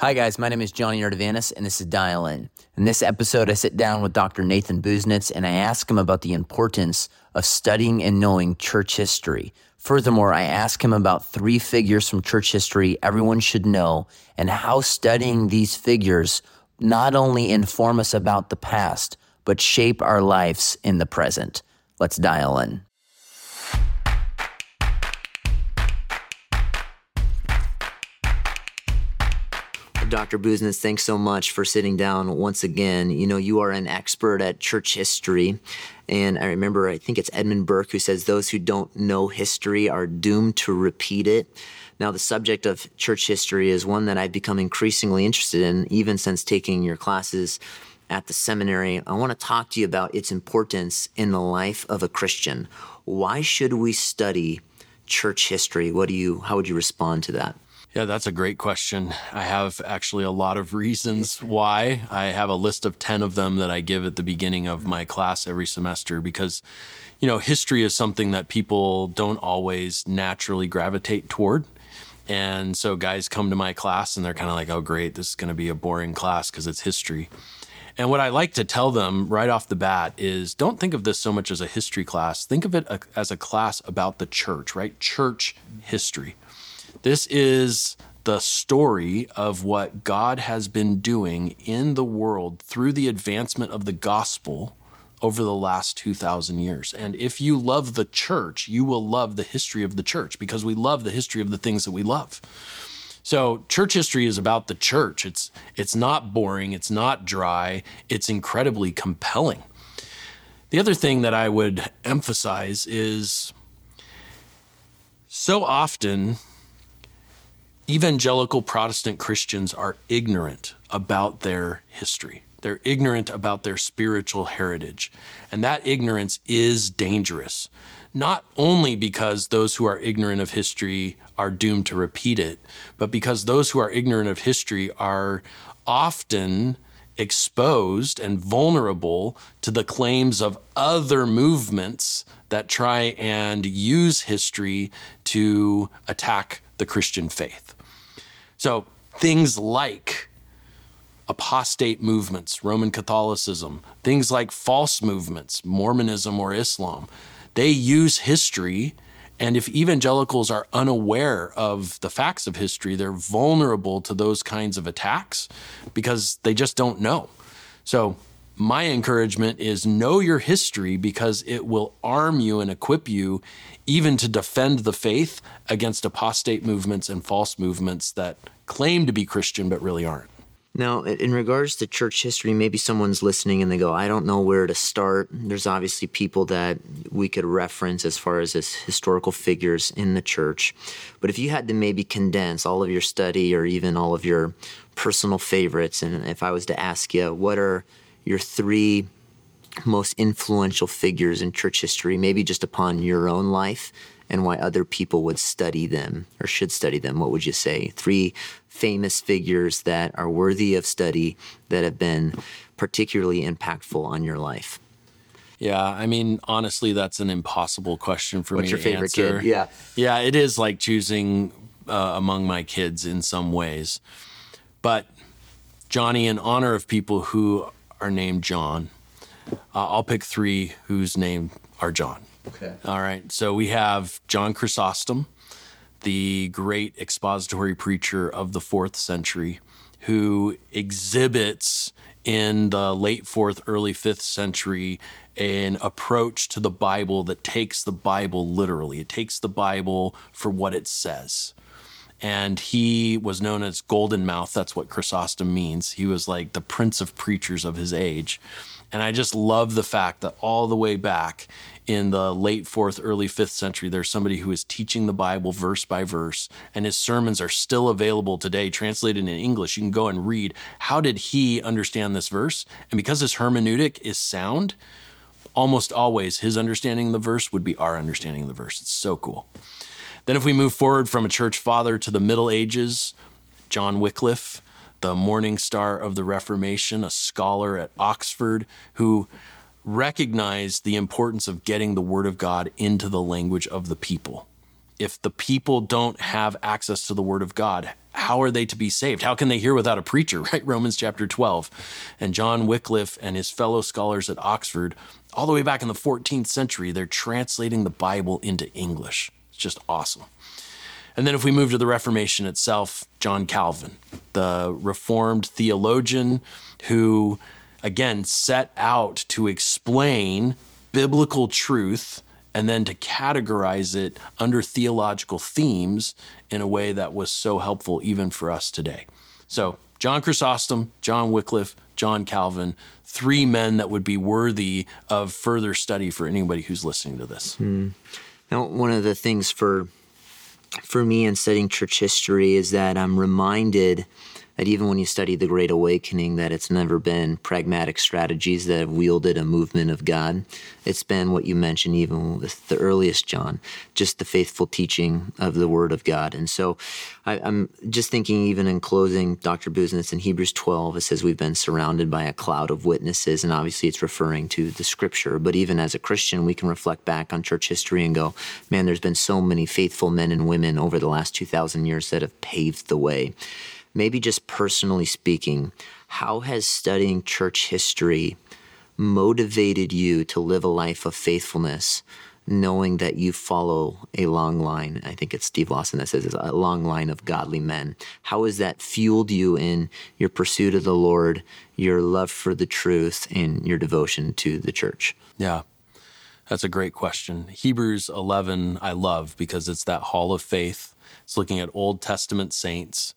Hi, guys. My name is Jonny Ardavanis, and this is Dial In. In this episode, I sit down with Dr. Nathan Busenitz and I ask him about the importance of studying and knowing church history. Furthermore, I ask him about three figures from church history everyone should know and how studying these figures not only inform us about the past, but shape our lives in the present. Let's dial in. Dr. Busenitz, thanks so much for sitting down once again. You know, you are an expert at church history. And I remember, I think it's Edmund Burke who says, Those who don't know history are doomed to repeat it. Now, the subject of church history is one that I've become increasingly interested in, even since taking your classes at the seminary. I want to talk to you about its importance in the life of a Christian. Why should we study church history? What do you, how would you respond to that? Yeah, that's a great question. I have actually a lot of reasons why. I have a list of 10 of them that I give at the beginning of my class every semester because, you know, history is something that people don't always naturally gravitate toward. And so guys come to my class and they're kind of like, oh, great, this is going to be a boring class because it's history. And what I like to tell them right off the bat is don't think of this so much as a history class. Think of it uh, as a class about the church, right? Church history. This is the story of what God has been doing in the world through the advancement of the gospel over the last 2,000 years. And if you love the church, you will love the history of the church because we love the history of the things that we love. So church history is about the church. It's it's not boring, it's not dry, it's incredibly compelling. The other thing that I would emphasize is so often evangelical Protestant Christians are ignorant about their history. They're ignorant about their spiritual heritage. And that ignorance is dangerous, not only because those who are ignorant of history are doomed to repeat it, but because those who are ignorant of history are often exposed and vulnerable to the claims of other movements that try and use history to attack the Christian faith. So things like apostate movements, Roman Catholicism, things like false movements, Mormonism or Islam, they use history. And if evangelicals are unaware of the facts of history, they're vulnerable to those kinds of attacks because they just don't know. So, my encouragement is know your history because it will arm you and equip you even to defend the faith against apostate movements and false movements that claim to be Christian but really aren't. Now, in regards to church history, maybe someone's listening and they go, I don't know where to start. There's obviously people that we could reference as far as, historical figures in the church. But if you had to maybe condense all of your study or even all of your personal favorites, and if I was to ask you, what are your three most influential figures in church history, maybe just upon your own life and why other people would study them or should study them, what would you say? Three famous figures that are worthy of study that have been particularly impactful on your life. Yeah, I mean, honestly, that's an impossible question for What's me your favorite answer. kid? Yeah, yeah, it is like choosing uh, among my kids in some ways, but Jonny, in honor of people who are named John, uh, I'll pick three whose name are John. Okay. All right. So we have John Chrysostom, the great expository preacher of the fourth century, who exhibits in the late fourth, early fifth century an approach to the Bible that takes the Bible literally. It takes the Bible for what it says. And he was known as Golden Mouth. That's what Chrysostom means. He was like the prince of preachers of his age. And I just love the fact that all the way back in the late fourth, early fifth century, there's somebody who is teaching the Bible verse by verse, and his sermons are still available today, translated in English. You can go and read how did he understand this verse? And because his hermeneutic is sound, almost always his understanding of the verse would be our understanding of the verse. It's so cool. Then, if we move forward from a church father to the Middle Ages, John Wycliffe, the morning star of the Reformation, a scholar at Oxford who recognized the importance of getting the Word of God into the language of the people. If the people don't have access to the Word of God, how are they to be saved? How can they hear without a preacher, right? Romans chapter 12. And John Wycliffe and his fellow scholars at Oxford, all the way back in the 14th century, they're translating the Bible into English. Just awesome. And then if we move to the Reformation itself, John Calvin, the Reformed theologian who, again, set out to explain biblical truth and then to categorize it under theological themes in a way that was so helpful even for us today. So, John Chrysostom, John Wycliffe, John Calvin, three men that would be worthy of further study for anybody who's listening to this. Mm. Now, one of the things for for me in studying church history is that I'm reminded that even when you study the Great Awakening, that it's never been pragmatic strategies that have wielded a movement of God. It's been what you mentioned, even with the earliest John, just the faithful teaching of the Word of God. And so I, am just thinking, even in closing, Dr. Busenitz in Hebrews 12, it says we've been surrounded by a cloud of witnesses, and obviously it's referring to the Scripture. But even as a Christian, we can reflect back on church history and go, man, there's been so many faithful men and women over the last 2,000 years that have paved the way maybe just personally speaking, how has studying church history motivated you to live a life of faithfulness, knowing that you follow a long line? I think it's Steve Lawson that says it's a long line of godly men. How has that fueled you in your pursuit of the Lord, your love for the truth, and your devotion to the church? Yeah. That's a great question. Hebrews 11, I love because it's that hall of faith. It's looking at Old Testament saints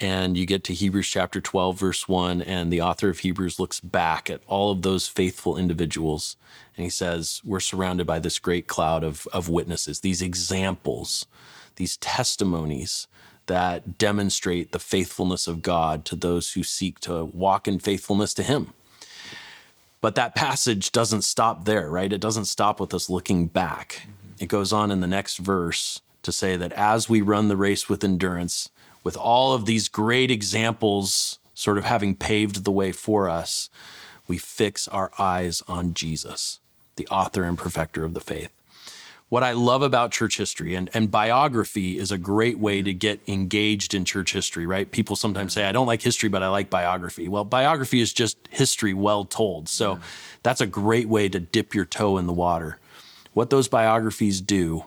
and you get to Hebrews chapter 12, verse 1, and the author of Hebrews looks back at all of those faithful individuals. And he says, We're surrounded by this great cloud of, of witnesses, these examples, these testimonies that demonstrate the faithfulness of God to those who seek to walk in faithfulness to Him. But that passage doesn't stop there, right? It doesn't stop with us looking back. Mm-hmm. It goes on in the next verse to say that as we run the race with endurance, with all of these great examples sort of having paved the way for us, we fix our eyes on Jesus, the author and perfecter of the faith. What I love about church history and, and biography is a great way to get engaged in church history, right? People sometimes say, I don't like history, but I like biography. Well, biography is just history well told. So that's a great way to dip your toe in the water. What those biographies do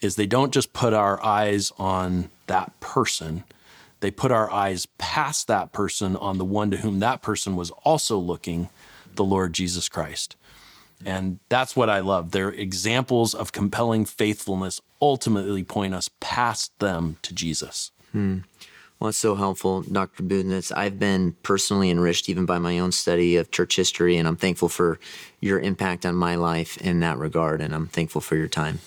is they don't just put our eyes on that person. They put our eyes past that person on the one to whom that person was also looking, the Lord Jesus Christ. And that's what I love. Their examples of compelling faithfulness ultimately point us past them to Jesus. Hmm. Well, it's so helpful, Dr. Busenitz. I've been personally enriched even by my own study of church history, and I'm thankful for your impact on my life in that regard, and I'm thankful for your time.